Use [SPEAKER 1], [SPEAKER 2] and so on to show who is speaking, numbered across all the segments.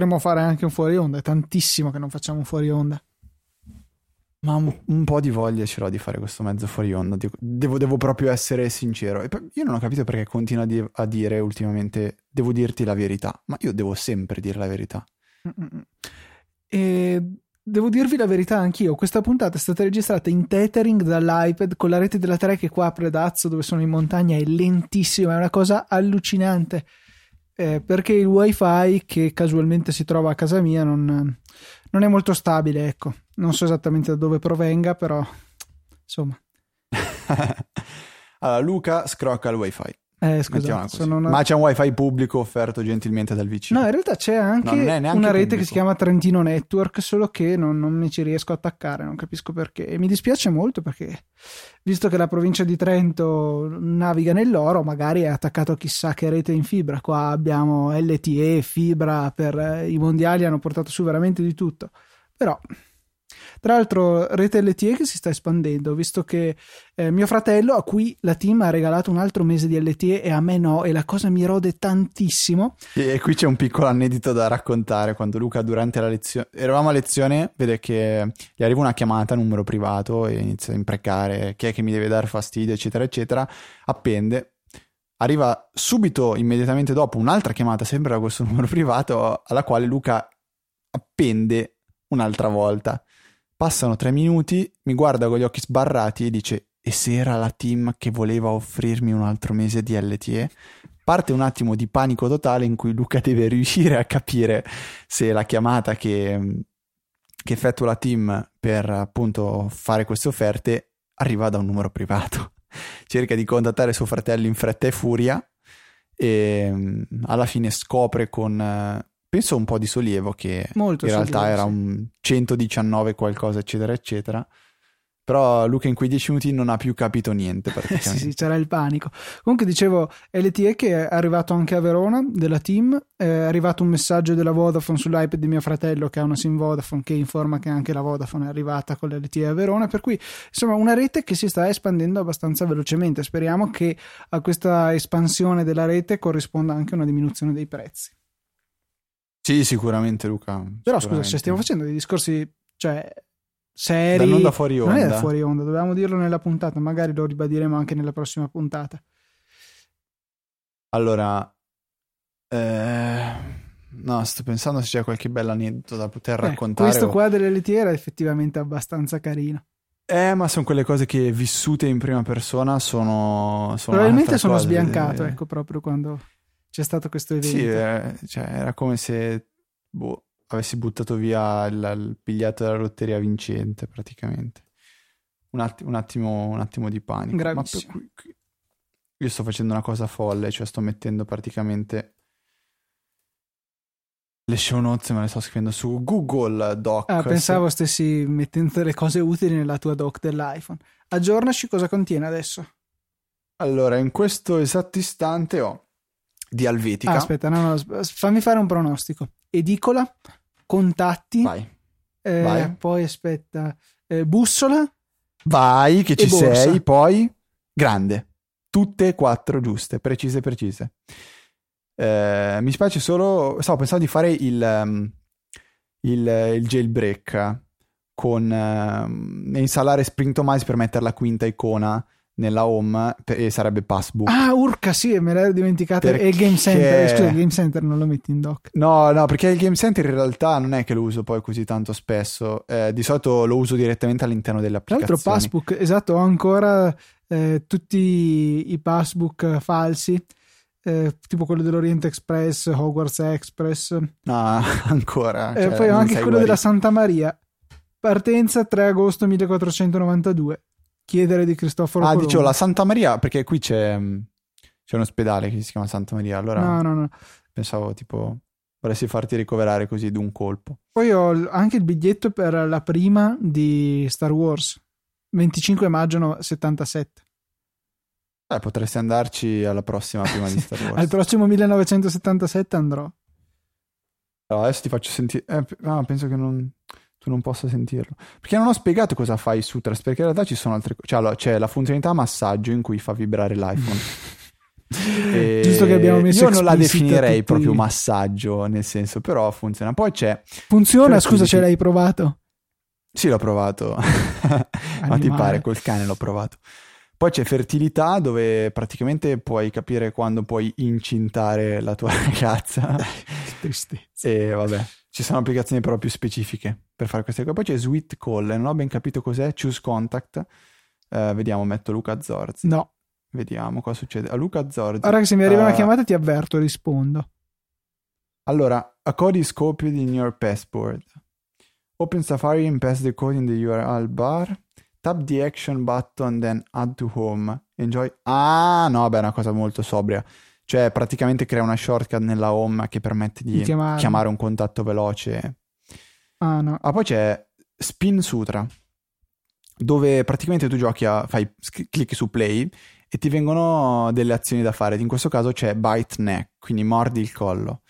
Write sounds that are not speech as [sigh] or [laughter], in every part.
[SPEAKER 1] potremmo fare anche un fuori onda. È tantissimo che non facciamo un fuori onda.
[SPEAKER 2] Ma un, un, po' di voglia ce l'ho di fare questo mezzo fuori onda. Devo, devo proprio essere sincero. io non ho capito perché continua a, di- a, dire ultimamente devo dirti la verità. Ma io devo sempre dire la verità.
[SPEAKER 1] E devo dirvi la verità anch'io. Questa puntata è stata registrata in tethering dall'iPad con la rete della 3 che qua a Predazzo, dove sono in montagna, è lentissima. È una cosa allucinante. Eh, perché il wifi che casualmente si trova a casa mia non, non è molto stabile, ecco. Non so esattamente da dove provenga, però insomma. [laughs]
[SPEAKER 2] allora, Luca scrocca il wifi.
[SPEAKER 1] Eh, scusa,
[SPEAKER 2] una... Ma c'è un wifi pubblico offerto gentilmente dal vicino.
[SPEAKER 1] No, in realtà c'è anche no, una rete che si chiama Trentino Network, solo che non, non mi ci riesco a attaccare, non capisco perché. E mi dispiace molto perché, visto che la provincia di Trento naviga nell'oro, magari è attaccato a chissà che rete in fibra. Qua abbiamo LTE, fibra, per eh, i mondiali hanno portato su veramente di tutto. Però tra l'altro, rete LTE che si sta espandendo, visto che eh, mio fratello, a cui la team ha regalato un altro mese di LTE e a me no, e la cosa mi rode tantissimo.
[SPEAKER 2] E qui c'è un piccolo aneddoto da raccontare. Quando Luca, durante la lezione, eravamo a lezione, vede che gli arriva una chiamata numero privato e inizia a imprecare chi è che mi deve dare fastidio, eccetera, eccetera. Appende, arriva subito, immediatamente dopo, un'altra chiamata sempre da questo [laughs] numero privato, alla quale Luca appende un'altra volta. Passano tre minuti, mi guarda con gli occhi sbarrati e dice: E se era la team che voleva offrirmi un altro mese di LTE? Parte un attimo di panico totale in cui Luca [laughs] deve riuscire a capire se la chiamata che, che effettua la team per appunto fare queste offerte arriva da un numero privato. [laughs] Cerca di contattare suo fratello in fretta e furia e alla fine scopre con penso un po' di sollievo che Molto in sollievo, realtà era sì. un 119 qualcosa eccetera eccetera però Luca in quei 10 minuti non ha più capito niente praticamente. [laughs]
[SPEAKER 1] sì, sì, c'era il panico. Comunque dicevo, LTE che è arrivato anche a Verona, della team, è arrivato un messaggio della Vodafone sull'iPad di mio fratello che ha una SIM Vodafone che informa che anche la Vodafone è arrivata con l'LTE a Verona, per cui insomma una rete che si sta espandendo abbastanza velocemente. Speriamo che a questa espansione della rete corrisponda anche una diminuzione dei prezzi.
[SPEAKER 2] Sì, sicuramente Luca.
[SPEAKER 1] Però
[SPEAKER 2] sicuramente.
[SPEAKER 1] scusa, cioè, stiamo facendo dei discorsi, cioè, seri.
[SPEAKER 2] Da non da fuori onda.
[SPEAKER 1] Non è da fuori onda, dovevamo dirlo nella puntata, magari lo ribadiremo anche nella prossima puntata.
[SPEAKER 2] Allora, eh, no, sto pensando se c'è qualche bell'aneddoto da poter eh, raccontare.
[SPEAKER 1] Questo qua dell'LT era effettivamente abbastanza carino.
[SPEAKER 2] Eh, ma sono quelle cose che vissute in prima persona sono. sono
[SPEAKER 1] Probabilmente sono sbiancato, ecco, proprio quando c'è stato questo evento.
[SPEAKER 2] Sì, eh, cioè, era come se boh, avessi buttato via il, il, biglietto della lotteria vincente, praticamente. Un, atti- un, attimo, un attimo, di panico.
[SPEAKER 1] Gravissimo.
[SPEAKER 2] Ma per, io sto facendo una cosa folle, cioè sto mettendo praticamente le show notes me le sto scrivendo su Google Doc.
[SPEAKER 1] Ah, pensavo stessi mettendo delle cose utili nella tua doc dell'iPhone. Aggiornaci cosa contiene adesso.
[SPEAKER 2] Allora, in questo esatto istante ho di Alvetica.
[SPEAKER 1] Ah, aspetta, no, no, fammi fare un pronostico. Edicola, contatti.
[SPEAKER 2] Vai.
[SPEAKER 1] Eh,
[SPEAKER 2] Vai.
[SPEAKER 1] Poi aspetta, eh, bussola.
[SPEAKER 2] Vai, che ci sei. Poi grande. Tutte e quattro giuste, precise, precise. Eh, mi spiace solo. Stavo pensando di fare il, um, il, il jailbreak con um, installare Sprintomize per mettere la quinta icona nella home e sarebbe Passbook.
[SPEAKER 1] Ah, urca, sì, me l'ero dimenticato. Perché... E il Game Center, scusa, il Game Center non lo metti in dock.
[SPEAKER 2] No, no, perché il Game Center in realtà non è che lo uso poi così tanto spesso. Eh, di solito lo uso direttamente all'interno delle applicazioni.
[SPEAKER 1] Tra l'altro Passbook, esatto, ho ancora eh, tutti i Passbook falsi. Eh, tipo quello dell'Oriente Express, Hogwarts Express.
[SPEAKER 2] No, [laughs] ancora.
[SPEAKER 1] E cioè, poi ho anche quello guarito. della Santa Maria. Partenza 3 agosto 1492 chiedere di Cristoforo
[SPEAKER 2] Ah,
[SPEAKER 1] Colombo.
[SPEAKER 2] dicevo la Santa Maria, perché qui c'è, c'è un ospedale che si chiama Santa Maria, allora
[SPEAKER 1] no, no, no.
[SPEAKER 2] pensavo tipo volessi farti ricoverare così d'un colpo.
[SPEAKER 1] Poi ho anche il biglietto per la prima di Star Wars, 25 maggio 77.
[SPEAKER 2] Eh, potresti andarci alla prossima prima di Star [laughs] Wars.
[SPEAKER 1] Al prossimo 1977 andrò.
[SPEAKER 2] Allora, adesso ti faccio sentire... Eh, ah, penso che non tu non possa sentirlo. Perché non ho spiegato cosa fai su Trust, perché in realtà ci sono altre cose. Cioè, allora, c'è la funzionalità massaggio in cui fa vibrare l'iPhone. [laughs]
[SPEAKER 1] E Giusto che abbiamo messo
[SPEAKER 2] Io non la definirei tutti... proprio massaggio, nel senso, però funziona. Poi c'è.
[SPEAKER 1] Funziona, scusa, ce l'hai provato?
[SPEAKER 2] Sì, l'ho provato. [laughs] Ma ti pare, col cane l'ho provato. Poi c'è fertilità dove praticamente puoi capire quando puoi incintare la tua [laughs] ragazza.
[SPEAKER 1] Tristezza.
[SPEAKER 2] E vabbè, ci sono applicazioni però più specifiche per fare queste cose. Poi c'è Sweet Call, non ho ben capito cos'è, Choose Contact. Uh, vediamo, metto Luca Zorzi.
[SPEAKER 1] No.
[SPEAKER 2] Vediamo cosa succede. A Luca Zorzi.
[SPEAKER 1] Ora che se mi arriva uh, una chiamata ti avverto, rispondo.
[SPEAKER 2] Allora, a code is copied in your passport. Open Safari and paste the code in the URL bar. Tap the action button, then add to home. Enjoy. Ah, no, beh, è una cosa molto sobria. Cioè, praticamente crea una shortcut nella home che permette di, di chiamare. chiamare. un contatto veloce.
[SPEAKER 1] Ah, no.
[SPEAKER 2] Ah, poi c'è Spin Sutra, dove praticamente tu giochi a. fai, clicchi su play e ti vengono delle azioni da fare. In questo caso c'è Bite Neck, quindi mordi il collo.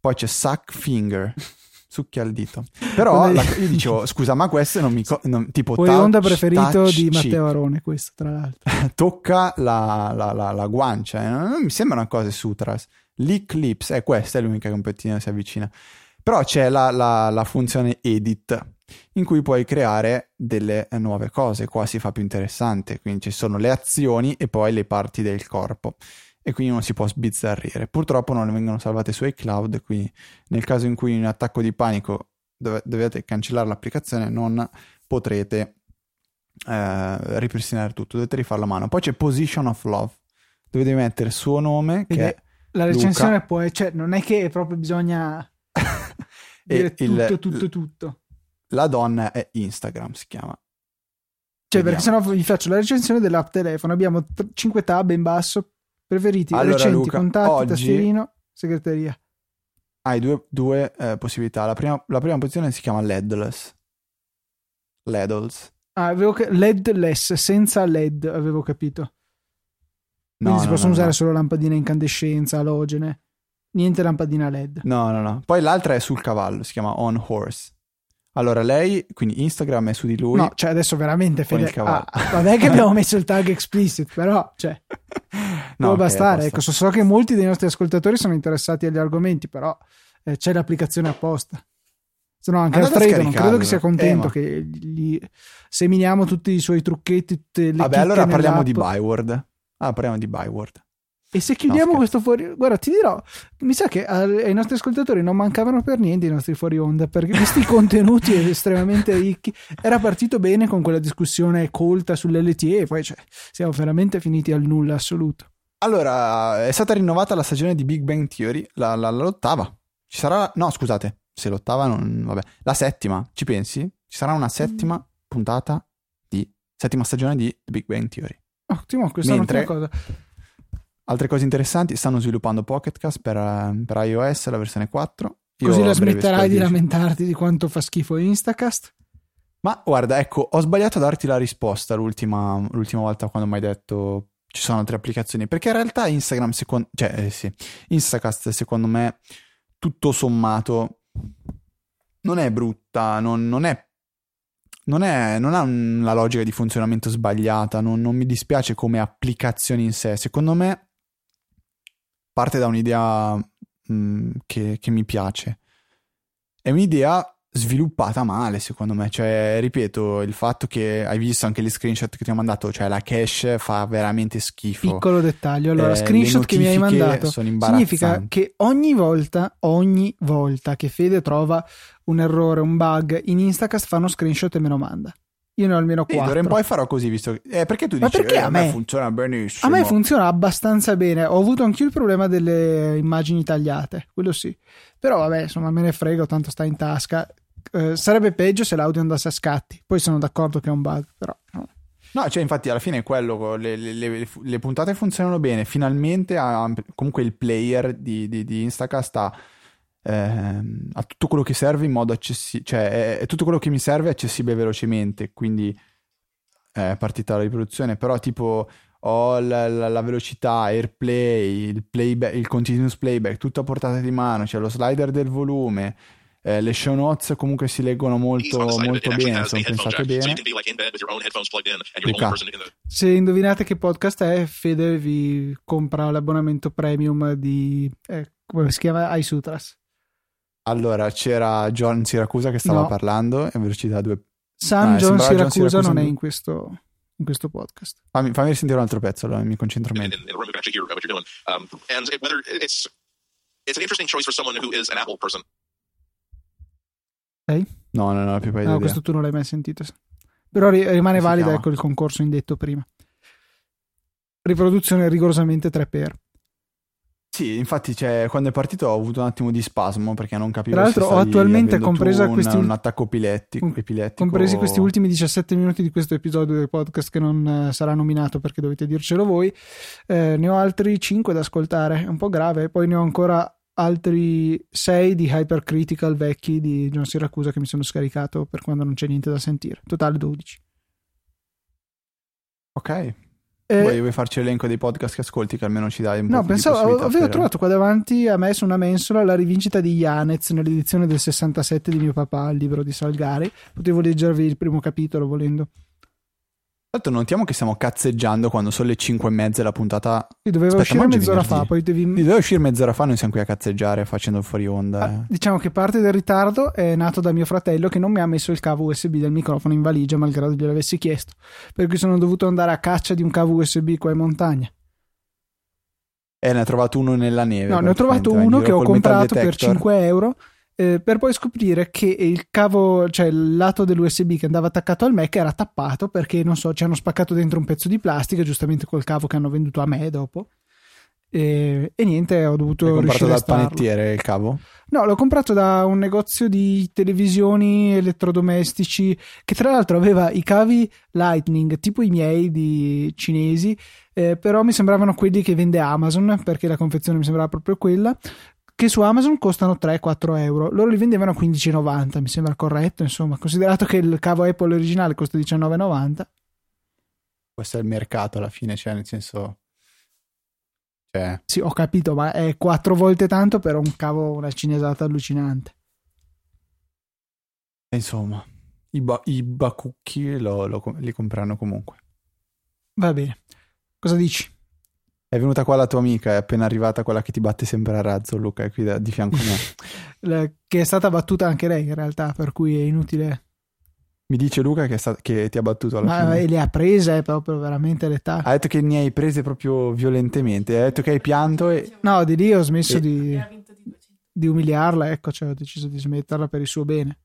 [SPEAKER 2] Poi c'è Suck Finger. [laughs] succhia il dito. Però la, io dicevo, [laughs] scusa, ma questo non mi... Co- non, tipo
[SPEAKER 1] Poi touch, onda preferito touch, di Matteo Arone, questo tra l'altro. [laughs]
[SPEAKER 2] Tocca la, la, la, la guancia, eh. non mi sembrano cose sutras. Lick lips, eh, questa è l'unica che un pochettino si avvicina. Però c'è la, la, la funzione edit, in cui puoi creare delle nuove cose. Qua si fa più interessante, quindi ci sono le azioni e poi le parti del corpo e quindi non si può sbizzarrire. Purtroppo non vengono salvate su iCloud, quindi nel caso in cui in un attacco di panico dov- dovete cancellare l'applicazione non potrete eh, ripristinare tutto, dovete rifare la mano. Poi c'è Position of Love, dove devi mettere il suo nome che è
[SPEAKER 1] la recensione Luca. poi, cioè non è che proprio bisogna [laughs] dire il, tutto, tutto, tutto.
[SPEAKER 2] La donna è Instagram, si chiama.
[SPEAKER 1] Cioè, Vediamo. perché sennò vi faccio la recensione dell'app telefono. Abbiamo 5 tab in basso, Preferiti, allora, recenti, Luca, contatti, oggi... tastierino, segreteria.
[SPEAKER 2] Hai due, due eh, possibilità. La prima, la prima posizione si chiama LEDless. LEDLess.
[SPEAKER 1] Ah, avevo che... LEDless, senza LED, avevo capito. Quindi no, si no, possono no, usare solo lampadine incandescenza, alogene. Niente lampadina LED.
[SPEAKER 2] No, no, no. Poi l'altra è sul cavallo, si chiama On Horse. Allora, lei, quindi Instagram è su di lui.
[SPEAKER 1] No, cioè adesso veramente fede... ah, vabbè che abbiamo [laughs] messo il tag explicit, però, cioè, [laughs] no, può bastare. Ecco, so, so, che molti dei nostri ascoltatori sono interessati agli argomenti, però eh, c'è l'applicazione apposta. Se no, anche Andate Alfredo non credo che sia contento eh, che gli seminiamo tutti i suoi trucchetti, tutte le
[SPEAKER 2] Vabbè, allora parliamo di Byword. Ah, parliamo di Byword.
[SPEAKER 1] E se chiudiamo no, questo fuori, guarda, ti dirò, mi sa che ai nostri ascoltatori non mancavano per niente i nostri fuori onda, perché questi [laughs] contenuti estremamente ricchi, era partito bene con quella discussione colta sull'LTE e poi cioè, siamo veramente finiti al nulla assoluto.
[SPEAKER 2] Allora, è stata rinnovata la stagione di Big Bang Theory, la, la, l'ottava. Ci sarà, no, scusate, se l'ottava non, vabbè, la settima, ci pensi? Ci sarà una settima mm. puntata di, settima stagione di The Big Bang Theory.
[SPEAKER 1] Ottimo, questa Mentre, è un'ottima cosa.
[SPEAKER 2] Altre cose interessanti, stanno sviluppando Pocketcast per, per iOS, la versione 4.
[SPEAKER 1] Io Così la smetterai di lamentarti di quanto fa schifo Instacast?
[SPEAKER 2] Ma guarda, ecco, ho sbagliato a darti la risposta l'ultima, l'ultima volta quando mi hai detto ci sono altre applicazioni. Perché in realtà Instagram, secondo, cioè, eh, sì, Instacast, secondo me, tutto sommato, non è brutta, non, non è non, è, non, ha una logica di funzionamento sbagliata, non, non, mi dispiace come applicazione in sé. Secondo me parte da un'idea mh, che, che mi piace. È un'idea sviluppata male, secondo me. Cioè, ripeto, il fatto che hai visto anche gli screenshot che ti ho mandato, cioè la cache fa veramente schifo.
[SPEAKER 1] Piccolo dettaglio. Allora, eh, screenshot che mi hai mandato significa che ogni volta, ogni volta che Fede trova un errore, un bug in Instacast fa uno screenshot e me lo manda. Io ne ho almeno 4.
[SPEAKER 2] D'ora in poi farò così, visto che... Eh, perché tu dici, perché eh, a, me, funziona benissimo.
[SPEAKER 1] A me funziona abbastanza bene. Ho avuto anch'io il problema delle immagini tagliate, quello sì. Però vabbè, insomma, me ne frego, tanto sta in tasca. Eh, sarebbe peggio se l'audio andasse a scatti. Poi sono d'accordo che è un bug, però... No.
[SPEAKER 2] No, cioè infatti alla fine è quello, le, le, le, le puntate funzionano bene, finalmente ha, comunque il player di, di, di Instacast ha eh, a tutto quello che serve in modo accessibile, cioè è, è, tutto quello che mi serve accessibile velocemente, quindi è partita la riproduzione, però tipo ho la, la, la velocità, AirPlay, il, playback, il continuous playback, tutto a portata di mano, c'è lo slider del volume, Eh, le show notes comunque si leggono molto, molto bene, sono pensate bene. Luca.
[SPEAKER 1] Se indovinate che podcast è, Fede vi compra l'abbonamento premium di... Eh, come si chiama? iSutras.
[SPEAKER 2] Allora, c'era John Siracusa che stava no. parlando a velocità 2.
[SPEAKER 1] San ah, John, Siracusa John Siracusa non è in questo, in questo podcast.
[SPEAKER 2] Fammi, fammi sentire un altro pezzo, allora mi concentro meglio.
[SPEAKER 3] It's an interesting choice for someone who is an Apple person.
[SPEAKER 1] Sei?
[SPEAKER 2] No, no, no, più paio
[SPEAKER 1] No, questo tu non l'hai mai sentito. Però rimane valida, ecco il concorso indetto prima. Riproduzione rigorosamente 3x.
[SPEAKER 2] Sì, infatti cioè, quando è partito ho avuto un attimo di spasmo perché non capivo
[SPEAKER 1] Tra l'altro ho attualmente compresa
[SPEAKER 2] un,
[SPEAKER 1] questi
[SPEAKER 2] un attacco epilettico, epilettico.
[SPEAKER 1] Compresi questi ultimi 17 minuti di questo episodio del podcast che non eh, sarà nominato perché dovete dircelo voi. Eh, ne ho altri 5 da ascoltare, è un po' grave, poi ne ho ancora altri 6 di Hypercritical vecchi di John Siracusa che mi sono scaricato per quando non c'è niente da sentire. Totale 12.
[SPEAKER 2] Ok. Eh, vuoi, vuoi, farci l'elenco dei podcast che ascolti che almeno ci dai un
[SPEAKER 1] no,
[SPEAKER 2] po'
[SPEAKER 1] pensavo,
[SPEAKER 2] di
[SPEAKER 1] avevo per... trovato qua davanti a me su una mensola la rivincita di Yanez nell'edizione del 67 di mio papà, il libro di Salgari. Potevo leggervi il primo capitolo volendo.
[SPEAKER 2] Tanto notiamo che stiamo cazzeggiando quando sono le 5 e mezza la puntata.
[SPEAKER 1] Sì, doveva Aspetta, uscire mezz'ora fa, poi devi...
[SPEAKER 2] Doveva uscire mezz'ora fa, noi siamo qui a cazzeggiare facendo il fuori onda. Ah,
[SPEAKER 1] eh. diciamo che parte del ritardo è nato da mio fratello che non mi ha messo il cavo USB del microfono in valigia, malgrado gliel'avessi chiesto. Per cui sono dovuto andare a caccia di un cavo USB qua in montagna.
[SPEAKER 2] E ne ha trovato uno nella neve.
[SPEAKER 1] No, ne ho trovato uno che ho comprato per 5 euro eh, per poi scoprire che il cavo, cioè il lato dell'USB che andava attaccato al Mac era tappato perché non so, ci hanno spaccato dentro un pezzo di plastica, giustamente col cavo che hanno venduto a me dopo. E, e niente, ho dovuto.
[SPEAKER 2] L'hai comprato dal panettiere il cavo?
[SPEAKER 1] No, l'ho comprato da un negozio di televisioni elettrodomestici che tra l'altro aveva i cavi Lightning, tipo i miei di cinesi, eh, però mi sembravano quelli che vende Amazon perché la confezione mi sembrava proprio quella che su Amazon costano 3-4 euro. Loro li vendevano a 15,90, mi sembra corretto, insomma, considerato che il cavo Apple originale costa 19,90.
[SPEAKER 2] Questo è il mercato alla fine, cioè nel senso... Cioè...
[SPEAKER 1] Sì, ho capito, ma è quattro volte tanto per un cavo, una cinesata allucinante.
[SPEAKER 2] Insomma, i, ba- i bacucchi lo, lo, li compreranno comunque.
[SPEAKER 1] Va bene. Cosa dici?
[SPEAKER 2] È venuta qua la tua amica, è appena arrivata quella che ti batte sempre a razzo, Luca, è qui da, di fianco a
[SPEAKER 1] me. [laughs] che è stata battuta anche lei in realtà, per cui è inutile.
[SPEAKER 2] Mi dice Luca che, sta, che ti ha battuto alla Ma
[SPEAKER 1] fine. le ha prese proprio veramente l'età.
[SPEAKER 2] Ha detto che ne hai prese proprio violentemente. Ha detto che hai pianto e...
[SPEAKER 1] No, di lì ho smesso e... di, di umiliarla, ecco, cioè ho deciso di smetterla per il suo bene.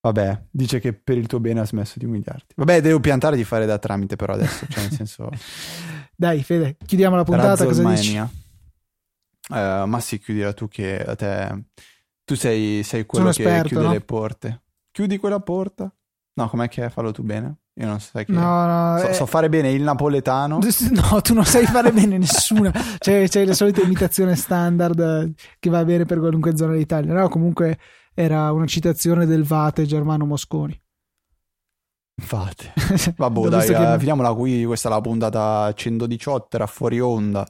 [SPEAKER 2] Vabbè, dice che per il tuo bene ha smesso di umiliarti. Vabbè, devo piantare di fare da tramite però adesso, cioè nel senso... [laughs]
[SPEAKER 1] Dai, Fede, chiudiamo la puntata, cosa dici? Uh,
[SPEAKER 2] ma sì, chiudila tu che a te... Tu sei, sei quello
[SPEAKER 1] Sono che esperto,
[SPEAKER 2] chiude
[SPEAKER 1] no?
[SPEAKER 2] le porte. Chiudi quella porta? No, com'è che è? Fallo tu bene? Io non so che...
[SPEAKER 1] No, no,
[SPEAKER 2] so, eh... so, fare bene il napoletano. [laughs]
[SPEAKER 1] No, tu non sai fare bene nessuna. Cioè, c'è la solita imitazione standard che va bene per qualunque zona d'Italia. No, comunque era una citazione del Vate Germano Mosconi.
[SPEAKER 2] Vate. [laughs] Vabbè, dai, che... eh, finiamola qui. Questa è la puntata 118, era fuori onda.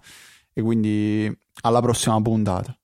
[SPEAKER 2] E quindi alla prossima puntata.